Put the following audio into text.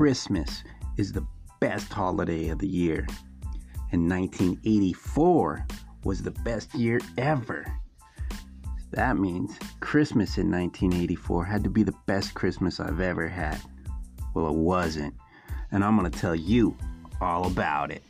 Christmas is the best holiday of the year. And 1984 was the best year ever. That means Christmas in 1984 had to be the best Christmas I've ever had. Well, it wasn't. And I'm going to tell you all about it.